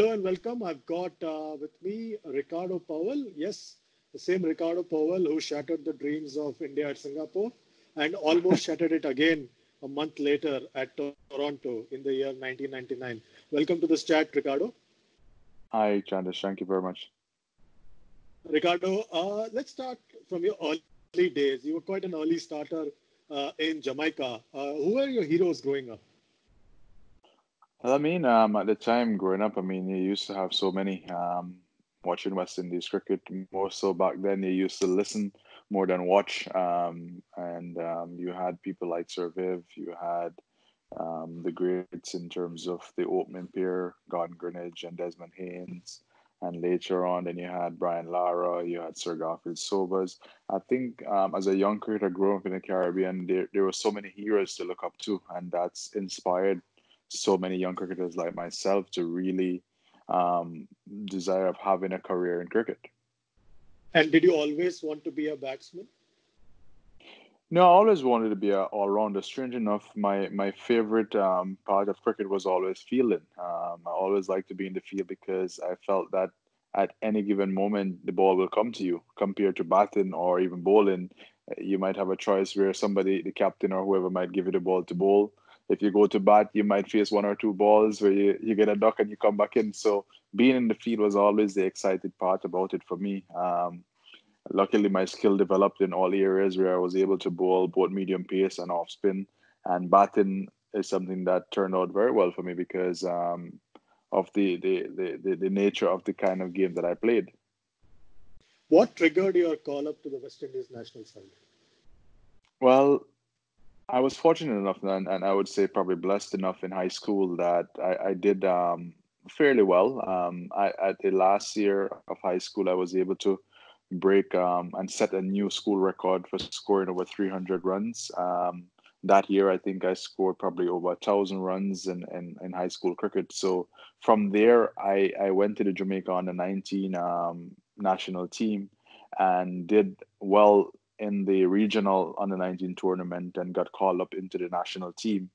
hello and welcome. I've got uh, with me Ricardo Powell. Yes, the same Ricardo Powell who shattered the dreams of India at Singapore and almost shattered it again a month later at Toronto in the year 1999. Welcome to this chat, Ricardo. Hi, Chandish. Thank you very much. Ricardo, uh, let's start from your early days. You were quite an early starter uh, in Jamaica. Uh, who were your heroes growing up? I mean, um, at the time growing up, I mean, you used to have so many um, watching West Indies cricket. More so back then, you used to listen more than watch. Um, and um, you had people like Sir Viv, you had um, the greats in terms of the opening pair, Gordon Greenidge and Desmond Haynes. And later on, then you had Brian Lara, you had Sir Garfield Sobers. I think um, as a young cricketer growing up in the Caribbean, there, there were so many heroes to look up to, and that's inspired so many young cricketers like myself to really um, desire of having a career in cricket. And did you always want to be a batsman? No, I always wanted to be an all rounder. Strange enough, my my favorite um, part of cricket was always fielding. Um, I always liked to be in the field because I felt that at any given moment the ball will come to you. Compared to batting or even bowling, you might have a choice where somebody, the captain or whoever, might give you the ball to bowl. If you go to bat, you might face one or two balls where you, you get a duck and you come back in. So being in the field was always the excited part about it for me. Um, luckily my skill developed in all areas where I was able to bowl both medium pace and off spin. And batting is something that turned out very well for me because um, of the, the, the, the, the nature of the kind of game that I played. What triggered your call up to the West Indies national side? Well, I was fortunate enough, and, and I would say probably blessed enough in high school that I, I did um, fairly well. Um, I, at the last year of high school, I was able to break um, and set a new school record for scoring over 300 runs. Um, that year, I think I scored probably over a thousand runs in, in, in, high school cricket. So from there, I, I went to the Jamaica under 19 um, national team and did well in the regional under 19 tournament and got called up into the national team.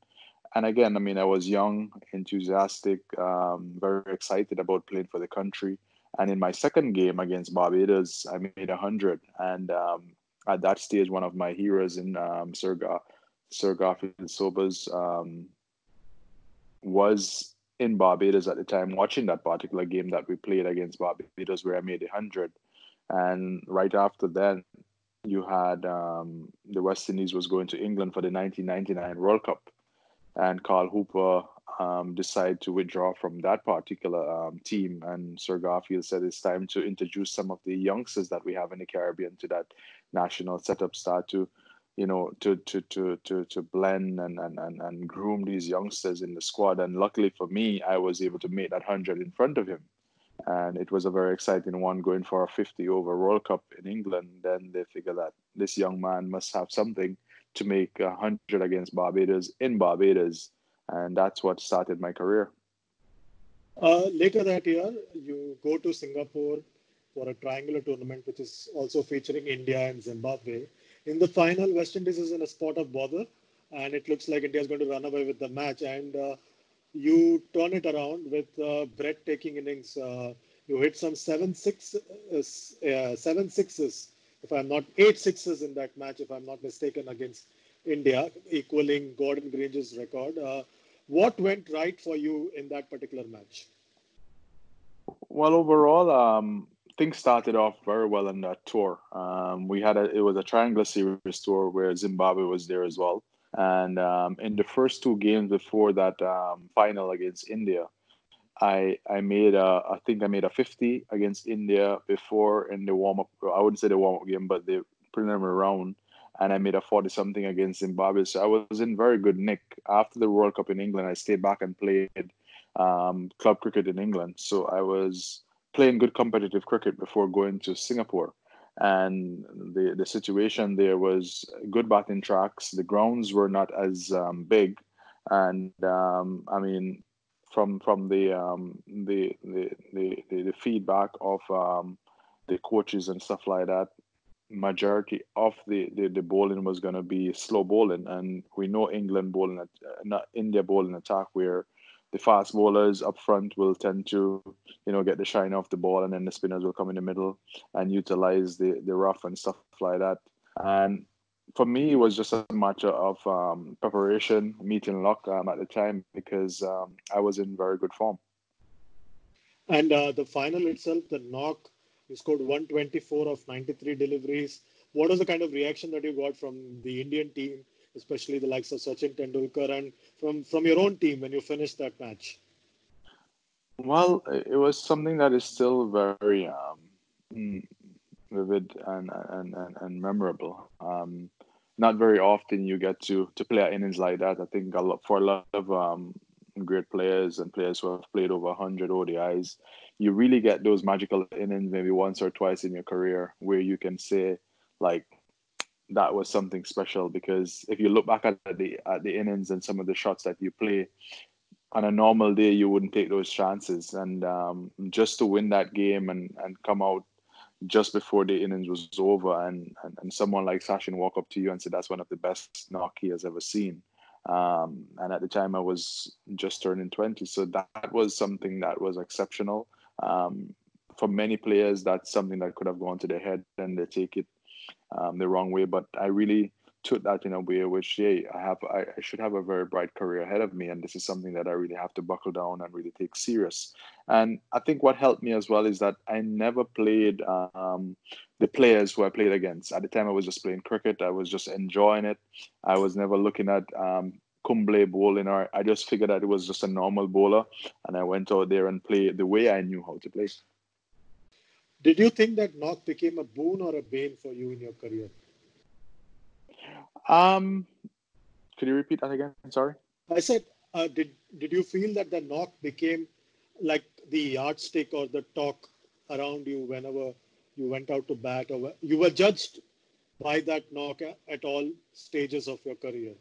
And again, I mean, I was young, enthusiastic, um, very excited about playing for the country. And in my second game against Barbados, I made 100. And um, at that stage, one of my heroes in um, Sir, Sobers um, was in Barbados at the time, watching that particular game that we played against Barbados, where I made 100. And right after that, you had um, the West Indies was going to England for the 1999 World Cup, and Carl Hooper um, decided to withdraw from that particular um, team. And Sir Garfield said it's time to introduce some of the youngsters that we have in the Caribbean to that national setup, start to, you know, to to to to to blend and and and, and groom these youngsters in the squad. And luckily for me, I was able to make that hundred in front of him and it was a very exciting one going for a 50 over World Cup in England. Then they figure that this young man must have something to make a 100 against Barbados in Barbados, and that's what started my career. Uh, later that year, you go to Singapore for a triangular tournament, which is also featuring India and Zimbabwe. In the final, West Indies is in a spot of bother, and it looks like India is going to run away with the match. And uh, you turn it around with uh, breathtaking innings. Uh, you hit some seven six, uh, uh, seven sixes, if I'm not eight sixes in that match, if I'm not mistaken, against India, equaling Gordon Greenidge's record. Uh, what went right for you in that particular match? Well, overall, um, things started off very well on that tour. Um, we had a it was a triangular series tour where Zimbabwe was there as well. And um, in the first two games before that um, final against India, I I made a I think I made a 50 against India before in the warm up. I wouldn't say the warm up game, but the preliminary round, and I made a 40 something against Zimbabwe. So I was in very good nick. After the World Cup in England, I stayed back and played um, club cricket in England. So I was playing good competitive cricket before going to Singapore and the the situation there was good batting tracks. The grounds were not as um, big, and um, I mean, from from the um, the, the, the the feedback of um, the coaches and stuff like that, majority of the the, the bowling was going to be slow bowling, and we know England bowling, uh, not India bowling attack where the fast bowlers up front will tend to, you know, get the shine off the ball, and then the spinners will come in the middle and utilize the the rough and stuff like that. And for me, it was just a matter of um, preparation, meeting luck um, at the time because um, I was in very good form. And uh, the final itself, the knock, you scored 124 of 93 deliveries. What was the kind of reaction that you got from the Indian team, especially the likes of Sachin Tendulkar, and from from your own team when you finished that match? Well, it was something that is still very um, vivid and and, and, and memorable. Um, not very often you get to to play innings like that. I think a lot, for a lot of um, great players and players who have played over 100 ODIs, you really get those magical innings maybe once or twice in your career where you can say like that was something special because if you look back at the at the innings and some of the shots that you play on a normal day you wouldn't take those chances and um, just to win that game and and come out just before the innings was over and, and, and someone like Sachin walk up to you and say that's one of the best knock he has ever seen. Um, and at the time I was just turning 20. So that was something that was exceptional. Um, for many players, that's something that could have gone to their head and they take it um, the wrong way. But I really took that in a way which, yeah, I have, I, I, should have a very bright career ahead of me, and this is something that I really have to buckle down and really take serious. And I think what helped me as well is that I never played um, the players who I played against. At the time, I was just playing cricket. I was just enjoying it. I was never looking at um, Kumble bowling, or I just figured that it was just a normal bowler, and I went out there and played the way I knew how to play. Did you think that knock became a boon or a bane for you in your career? Um, could you repeat that again? Sorry. I said, uh, did did you feel that the knock became like the yardstick or the talk around you whenever you went out to bat, or you were judged by that knock at all stages of your career?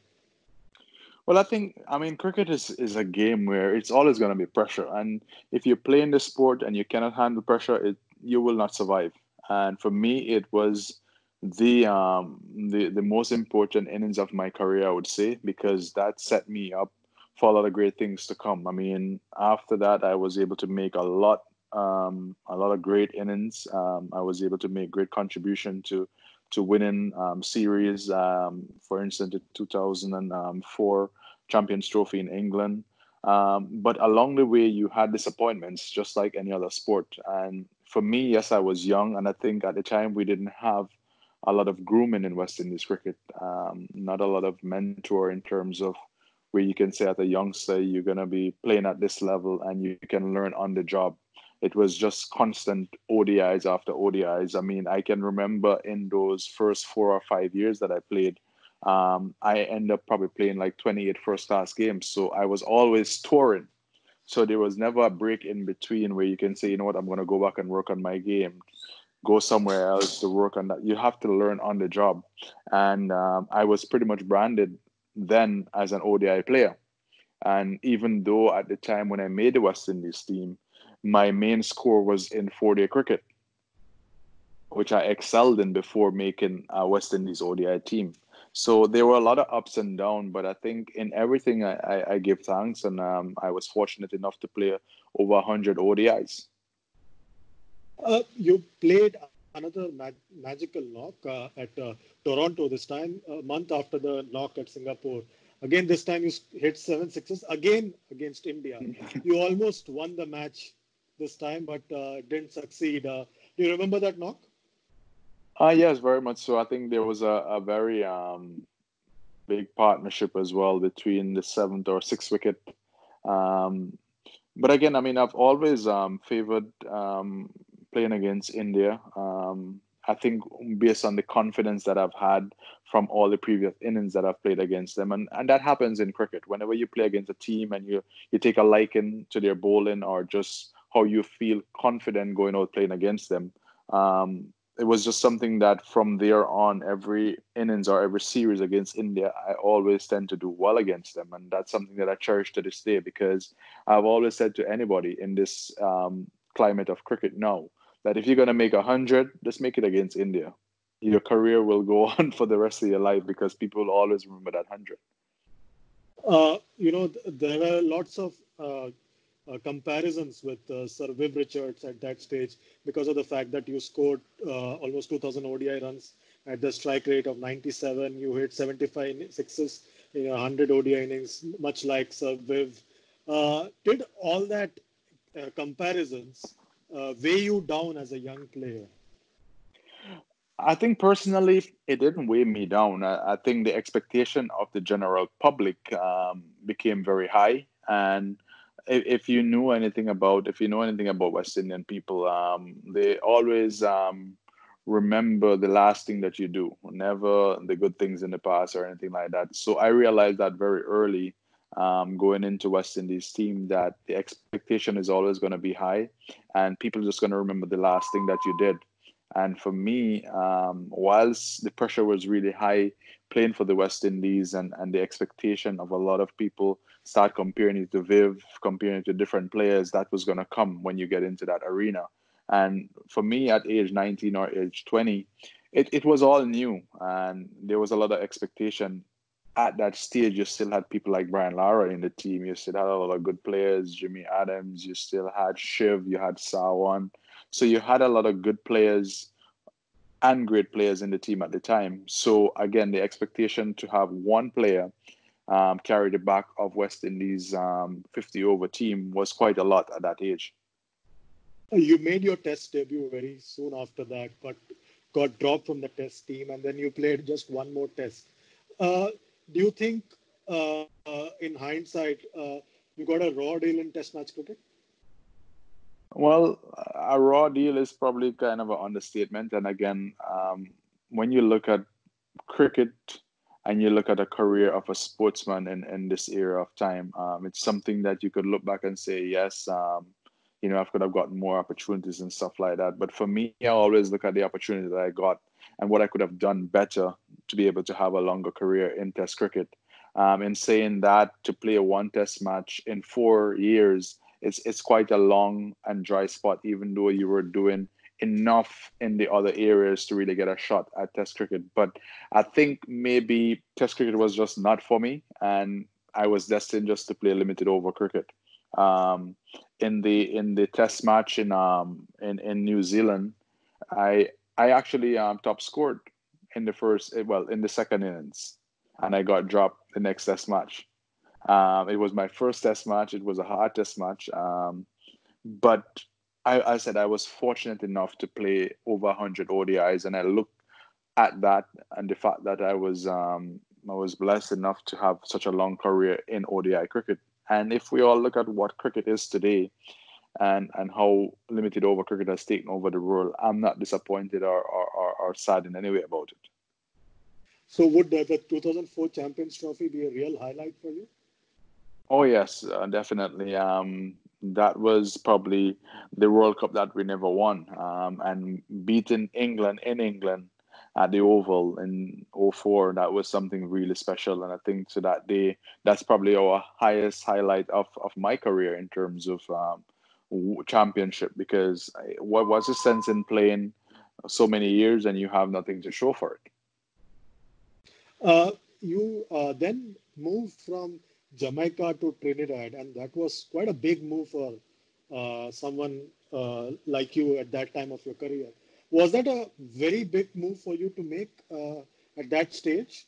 Well, I think I mean cricket is, is a game where it's always going to be pressure, and if you play in the sport and you cannot handle pressure, it you will not survive. And for me, it was the um the the most important innings of my career, I would say, because that set me up for a lot of great things to come. I mean, after that, I was able to make a lot um a lot of great innings. Um, I was able to make great contribution to to winning um, series. Um, for instance, the 2004 Champions Trophy in England. Um, but along the way, you had disappointments, just like any other sport. And for me, yes, I was young, and I think at the time we didn't have a lot of grooming in West Indies cricket. Um, not a lot of mentor in terms of where you can say as a youngster you're going to be playing at this level and you can learn on the job. It was just constant ODIs after ODIs. I mean, I can remember in those first four or five years that I played, um, I end up probably playing like 28 first class games. So I was always touring. So there was never a break in between where you can say, you know what, I'm going to go back and work on my game go somewhere else to work on that. You have to learn on the job. And um, I was pretty much branded then as an ODI player. And even though at the time when I made the West Indies team, my main score was in four day cricket, which I excelled in before making a West Indies ODI team. So there were a lot of ups and downs, but I think in everything I, I, I give thanks, and um, I was fortunate enough to play over 100 ODIs. Uh, you played another mag- magical knock uh, at uh, Toronto this time, a month after the knock at Singapore. Again, this time you hit seven sixes again against India. you almost won the match this time, but uh, didn't succeed. Uh, do you remember that knock? Uh, yes, very much so. I think there was a, a very um, big partnership as well between the seventh or sixth wicket. Um, but again, I mean, I've always um, favored um, playing against India. Um, I think based on the confidence that I've had from all the previous innings that I've played against them, and, and that happens in cricket. Whenever you play against a team and you you take a liking to their bowling or just how you feel confident going out playing against them, um, it was just something that from there on, every innings or every series against India, I always tend to do well against them, and that's something that I cherish to this day because I've always said to anybody in this um, climate of cricket now that if you're going to make a 100, just make it against India. Your career will go on for the rest of your life because people will always remember that 100. Uh, you know, there are lots of uh, uh, comparisons with uh, Sir Viv Richards at that stage because of the fact that you scored uh, almost 2,000 ODI runs at the strike rate of 97. You hit 75 sixes in 100 ODI innings, much like Sir Viv. Uh, did all that uh, comparisons weigh you down as a young player? I think personally, it didn't weigh me down. I, I think the expectation of the general public um, became very high, and if, you knew anything about, if you know anything about West Indian people, um, they always um, remember the last thing that you do, never the good things in the past or anything like that. So I realized that very early, um, going into West Indies team, that the expectation is always going to be high, and people are just going to remember the last thing that you did. And for me, um, whilst the pressure was really high playing for the West Indies and, and the expectation of a lot of people start comparing it to Viv, comparing it to different players, that was going to come when you get into that arena. And for me, at age 19 or age 20, it, it was all new and there was a lot of expectation. At that stage, you still had people like Brian Lara in the team. You still had a lot of good players, Jimmy Adams. You still had Shiv. You had Sarwan. So you had a lot of good players and great players in the team at the time. So again, the expectation to have one player um, carry the back of West Indies um, 50 over team was quite a lot at that age. You made your test debut very soon after that, but got dropped from the test team, and then you played just one more test. Uh, do you think, uh, uh, in hindsight, uh, you got a raw deal in test match cricket? Well, a raw deal is probably kind of an understatement. And again, um, when you look at cricket and you look at a career of a sportsman in, in this era of time, um, it's something that you could look back and say, yes, um, you know, I could have gotten more opportunities and stuff like that. But for me, I always look at the opportunity that I got and what I could have done better to be able to have a longer career in Test cricket. Um, in saying that, to play a one Test match in four years it's it's quite a long and dry spot, even though you were doing enough in the other areas to really get a shot at Test cricket. But I think maybe Test cricket was just not for me, and I was destined just to play limited over cricket. Um, in the in the Test match in um in, in New Zealand, I I actually um, top scored in the first well in the second innings, and I got dropped the next Test match. Um, it was my first test match. It was a hard test match. Um, but I, I, said I was fortunate enough to play over 100 ODIs, and I looked at that and the fact that I was um, I was blessed enough to have such a long career in ODI cricket. And if we all look at what cricket is today, and and how limited over cricket has taken over the world, I'm not disappointed or or, or, or sad in any way about it. So would the 2004 Champions Trophy be a real highlight for you? Oh yes, uh, definitely. Um, that was probably the World Cup that we never won, um, and beating England in England at the Oval in 04, that was something really special. And I think to that day, that's probably our highest highlight of, of my career in terms of um, championship. Because what was the sense in playing so many years and you have nothing to show for it? Uh, you uh, then moved from Jamaica to Trinidad, and that was quite a big move for uh, someone uh, like you at that time of your career. Was that a very big move for you to make uh, at that stage?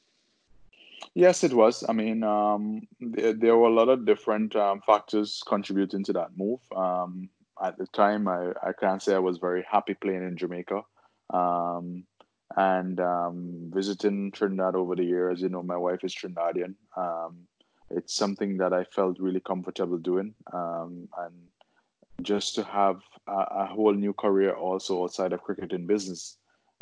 Yes, it was. I mean, um, there, there, were a lot of different um, factors contributing to that move. Um, at the time, I, I can't say I was very happy playing in Jamaica. Um, and um, visiting Trinidad over the years, you know, my wife is Trinidadian. It's something that I felt really comfortable doing. Um, and just to have a, a, whole new career also outside of cricket and business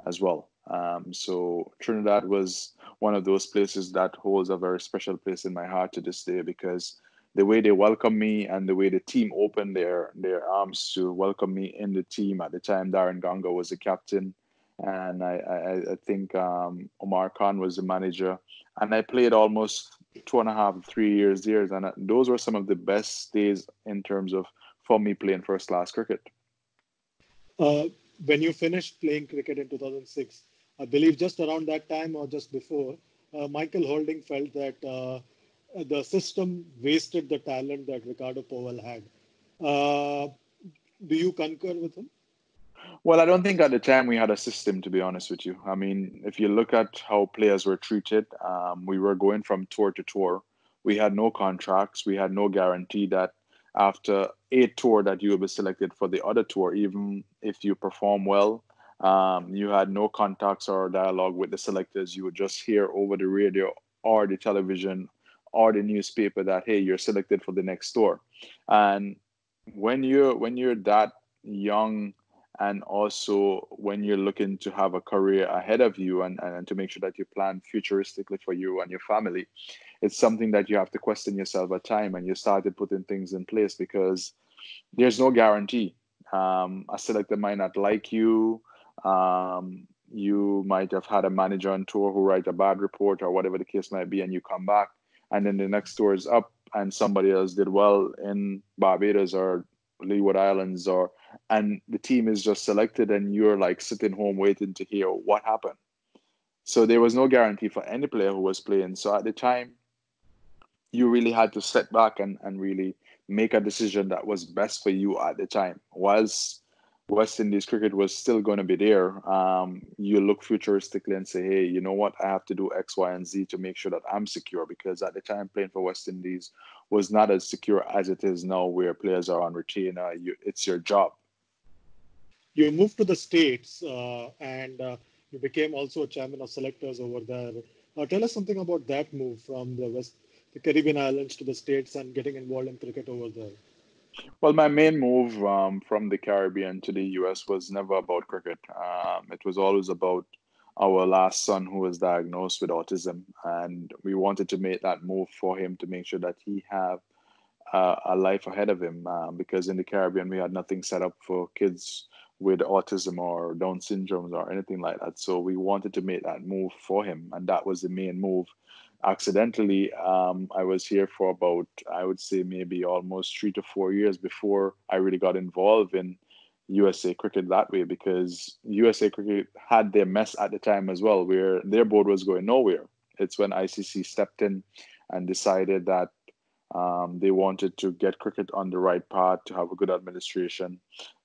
as well. Um, so Trinidad was one of those places that holds a very special place in my heart to this day because the way they welcomed me and the way the team opened their their arms to welcome me in the team at the time Darren Ganga was the captain and I, I, I think um, Omar Khan was the manager and I played almost two and a half, three years years, and uh, those were some of the best days in terms of for me playing first class cricket. Uh, when you finished playing cricket in 2006, I believe just around that time or just before, uh, Michael Holding felt that uh, the system wasted the talent that Ricardo Powell had. Uh, do you concur with him? Well, I don't think at the time we had a system, to be honest with you. I mean, if you look at how players were treated, um, we were going from tour to tour. We had no contracts. We had no guarantee that after a tour that you will be selected for the other tour, even if you perform well. Um, you had no contacts or dialogue with the selectors. You would just hear over the radio or the television or the newspaper that hey, you're selected for the next tour. And when you're when you're that young and also when you're looking to have a career ahead of you and, and to make sure that you plan futuristically for you and your family it's something that you have to question yourself at time and you started putting things in place because there's no guarantee. Um, a selector might not like you. Um, you might have had a manager on tour who write a bad report or whatever the case might be and you come back and then the next tour is up and somebody else did well in barbados or leeward islands or and the team is just selected and you're like sitting home waiting to hear what happened so there was no guarantee for any player who was playing so at the time you really had to sit back and, and really make a decision that was best for you at the time whilst West Indies cricket was still going to be there, um, you look futuristically and say, hey, you know what? I have to do X, Y, and Z to make sure that I'm secure because at the time playing for West Indies was not as secure as it is now, where players are on retainer. You, it's your job. You moved to the States uh, and uh, you became also a chairman of selectors over there. Uh, tell us something about that move from the West, the Caribbean islands to the States and getting involved in cricket over there. Well, my main move um, from the Caribbean to the US was never about cricket. Um, it was always about our last son who was diagnosed with autism, and we wanted to make that move for him to make sure that he have uh, a life ahead of him. Um, because in the Caribbean, we had nothing set up for kids with autism or Down syndromes or anything like that. So we wanted to make that move for him, and that was the main move accidentally um, i was here for about i would say maybe almost three to four years before i really got involved in usa cricket that way because usa cricket had their mess at the time as well where their board was going nowhere it's when icc stepped in and decided that um, they wanted to get cricket on the right path to have a good administration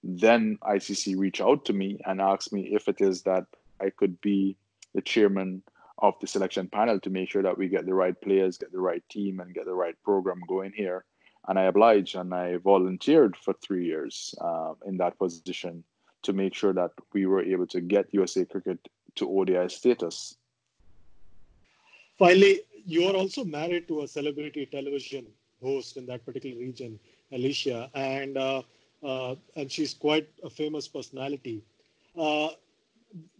then icc reached out to me and asked me if it is that i could be the chairman of the selection panel to make sure that we get the right players, get the right team, and get the right program going here. And I obliged and I volunteered for three years uh, in that position to make sure that we were able to get USA Cricket to ODI status. Finally, you are also married to a celebrity television host in that particular region, Alicia, and uh, uh, and she's quite a famous personality. Uh,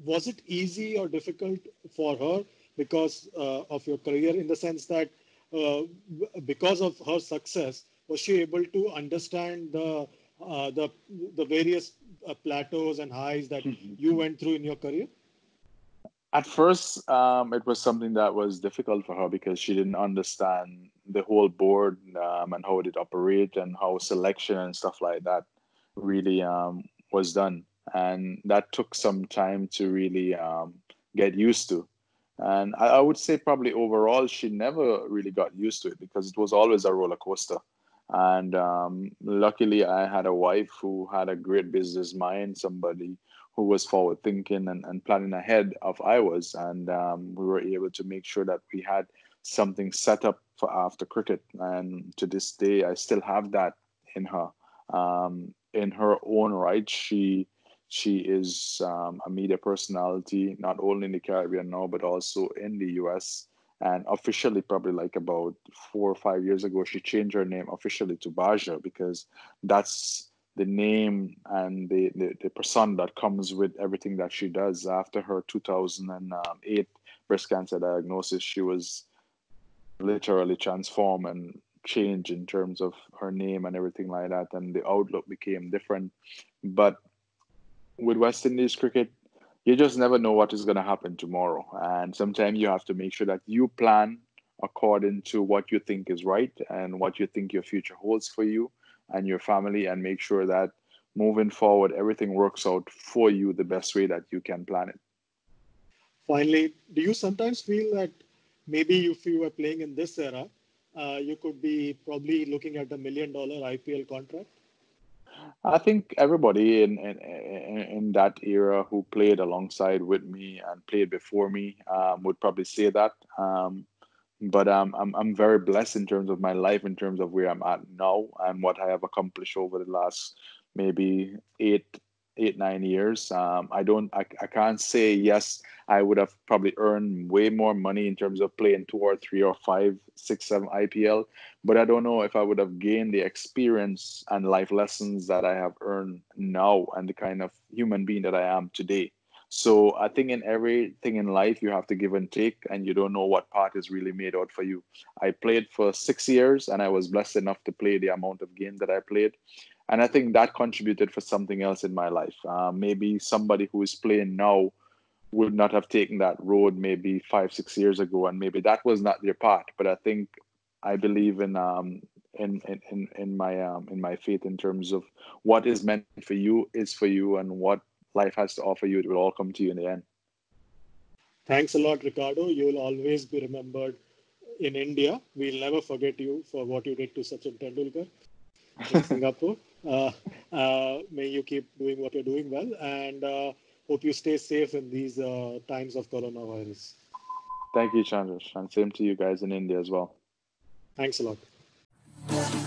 was it easy or difficult for her because uh, of your career in the sense that uh, because of her success was she able to understand the uh, the the various uh, plateaus and highs that mm-hmm. you went through in your career at first um, it was something that was difficult for her because she didn't understand the whole board um, and how it operate and how selection and stuff like that really um, was done and that took some time to really um, get used to. And I, I, would say probably overall she never really got used to it because it was always a roller coaster. And um, luckily, I had a wife who had a great business mind, somebody who was forward thinking and, and planning ahead of I was, and um, we were able to make sure that we had something set up for after cricket. And to this day, I still have that in her. Um, in her own right, she she is um, a media personality, not only in the Caribbean now, but also in the US. And officially, probably like about four or five years ago, she changed her name officially to Baja because that's the name and the, the, the that comes with everything that she does. After her 2008 breast cancer diagnosis, she was literally transformed and changed in terms of her name and everything like that. And the outlook became different. But with West Indies cricket, you just never know what is going to happen tomorrow. And sometimes you have to make sure that you plan according to what you think is right and what you think your future holds for you and your family, and make sure that moving forward, everything works out for you the best way that you can plan it. Finally, do you sometimes feel that maybe if you were playing in this era, uh, you could be probably looking at a million dollar IPL contract? I think everybody in, in in that era who played alongside with me and played before me um, would probably say that. Um, but um, I'm I'm very blessed in terms of my life, in terms of where I'm at now and what I have accomplished over the last maybe eight eight nine years. Um, I don't I, I can't say yes. I would have probably earned way more money in terms of playing two or three or five six seven IPL, but I don't know if I would have gained the experience and life lessons that I have earned now and the kind of human being that I am today. So I think in everything in life you have to give and take, and you don't know what part is really made out for you. I played for six years, and I was blessed enough to play the amount of game that I played, and I think that contributed for something else in my life. Uh, maybe somebody who is playing now would not have taken that road maybe five six years ago, and maybe that was not their part. But I think I believe in um, in, in in my um, in my faith in terms of what is meant for you is for you, and what life has to offer you, it will all come to you in the end. Thanks a lot, Ricardo. You will always be remembered in India. We'll never forget you for what you did to Sachin Tendulkar in Singapore. Uh, uh, may you keep doing what you're doing well, and uh, hope you stay safe in these uh, times of coronavirus. Thank you, Chandra, and same to you guys in India as well. Thanks a lot.